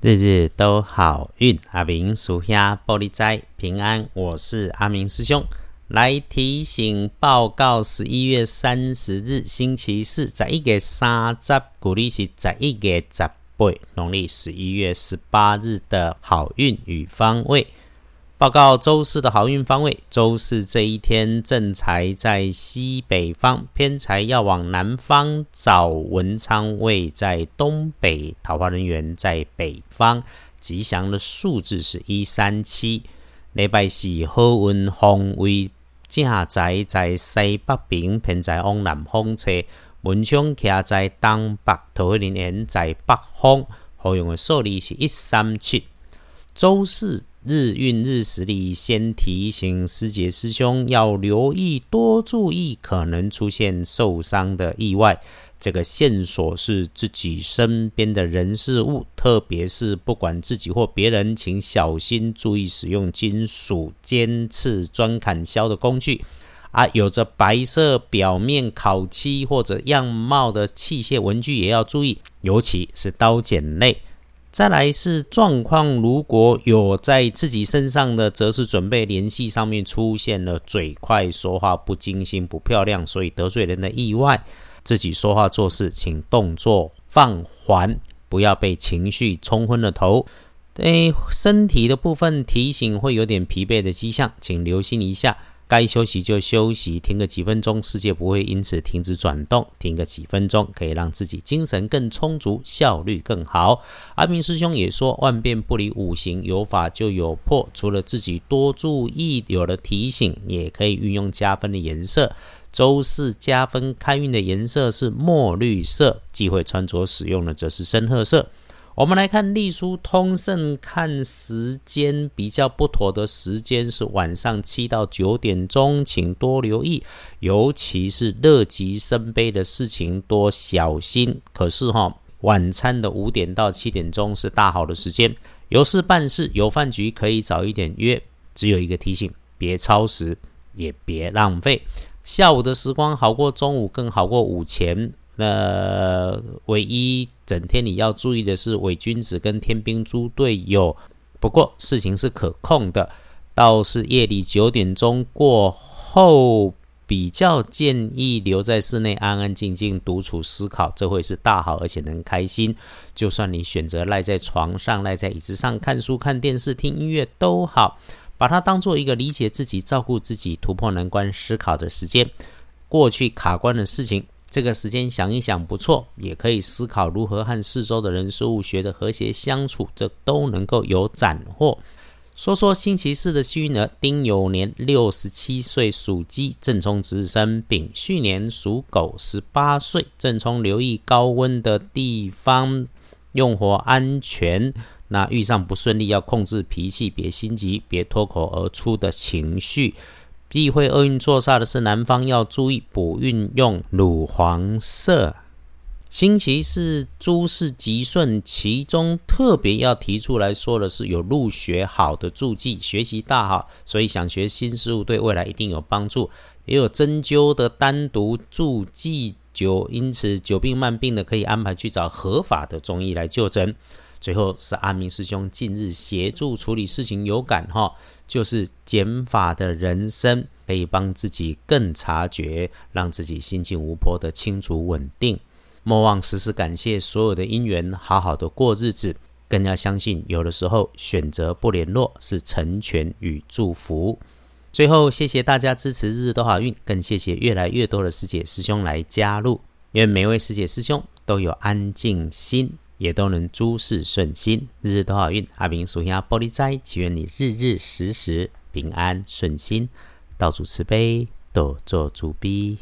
日日都好运，阿明属下玻璃斋平安。我是阿明师兄，来提醒报告：十一月三十日星期四，在一月三十，古历是在一月十八，农历十一月十八日的好运与方位。报告周四的好运方位，周四这一天正财在西北方，偏财要往南方找。文昌位在东北，桃花人员在北方。吉祥的数字是一三七。礼拜四好运方位，正财在西北边，偏财往南方车。文昌徛在东北，桃花人员在北方。好用的数字是一三七。周四。日运日时里，先提醒师姐师兄要留意，多注意可能出现受伤的意外。这个线索是自己身边的人事物，特别是不管自己或别人，请小心注意使用金属尖刺、钻砍削的工具。啊，有着白色表面烤漆或者样貌的器械文具也要注意，尤其是刀剪类。再来是状况，如果有在自己身上的，则是准备联系上面出现了嘴快、说话不精心、不漂亮，所以得罪人的意外。自己说话做事，请动作放缓，不要被情绪冲昏了头。对身体的部分提醒会有点疲惫的迹象，请留心一下。该休息就休息，停个几分钟，世界不会因此停止转动。停个几分钟，可以让自己精神更充足，效率更好。阿明师兄也说，万变不离五行，有法就有破。除了自己多注意，有了提醒，也可以运用加分的颜色。周四加分开运的颜色是墨绿色，忌讳穿着使用的则是深褐色。我们来看隶书通胜，看时间比较不妥的时间是晚上七到九点钟，请多留意，尤其是乐极生悲的事情多小心。可是哈，晚餐的五点到七点钟是大好的时间，有事办事有饭局可以早一点约。只有一个提醒，别超时，也别浪费。下午的时光好过中午，更好过午前。那唯一整天你要注意的是伪君子跟天兵猪队友。不过事情是可控的，倒是夜里九点钟过后，比较建议留在室内安安静静独处思考，这会是大好，而且能开心。就算你选择赖在床上、赖在椅子上看书、看电视、听音乐都好，把它当做一个理解自己、照顾自己、突破难关、思考的时间。过去卡关的事情。这个时间想一想不错，也可以思考如何和四周的人事物学着和谐相处，这都能够有斩获。说说星期四的幸运儿：丁酉年六十七岁属鸡，正冲值日生；丙戌年属狗十八岁，正冲留意高温的地方，用火安全。那遇上不顺利，要控制脾气，别心急，别脱口而出的情绪。避讳厄运坐煞的是南方，要注意补运用乳黄色。星期四诸事吉顺，其中特别要提出来说的是有入学好的助记，学习大好，所以想学新事物对未来一定有帮助。也有针灸的单独助记灸，因此久病慢病的可以安排去找合法的中医来就诊。最后是阿明师兄近日协助处理事情有感哈，就是减法的人生可以帮自己更察觉，让自己心境无波的清楚稳定。莫忘时时感谢所有的因缘，好好的过日子。更要相信，有的时候选择不联络是成全与祝福。最后，谢谢大家支持日日都好运，更谢谢越来越多的师姐师兄来加入。愿每位师姐师兄都有安静心。也都能诸事顺心，日日都好运。阿明属下玻璃斋，祈愿你日日时时平安顺心，道主慈悲，多做主逼。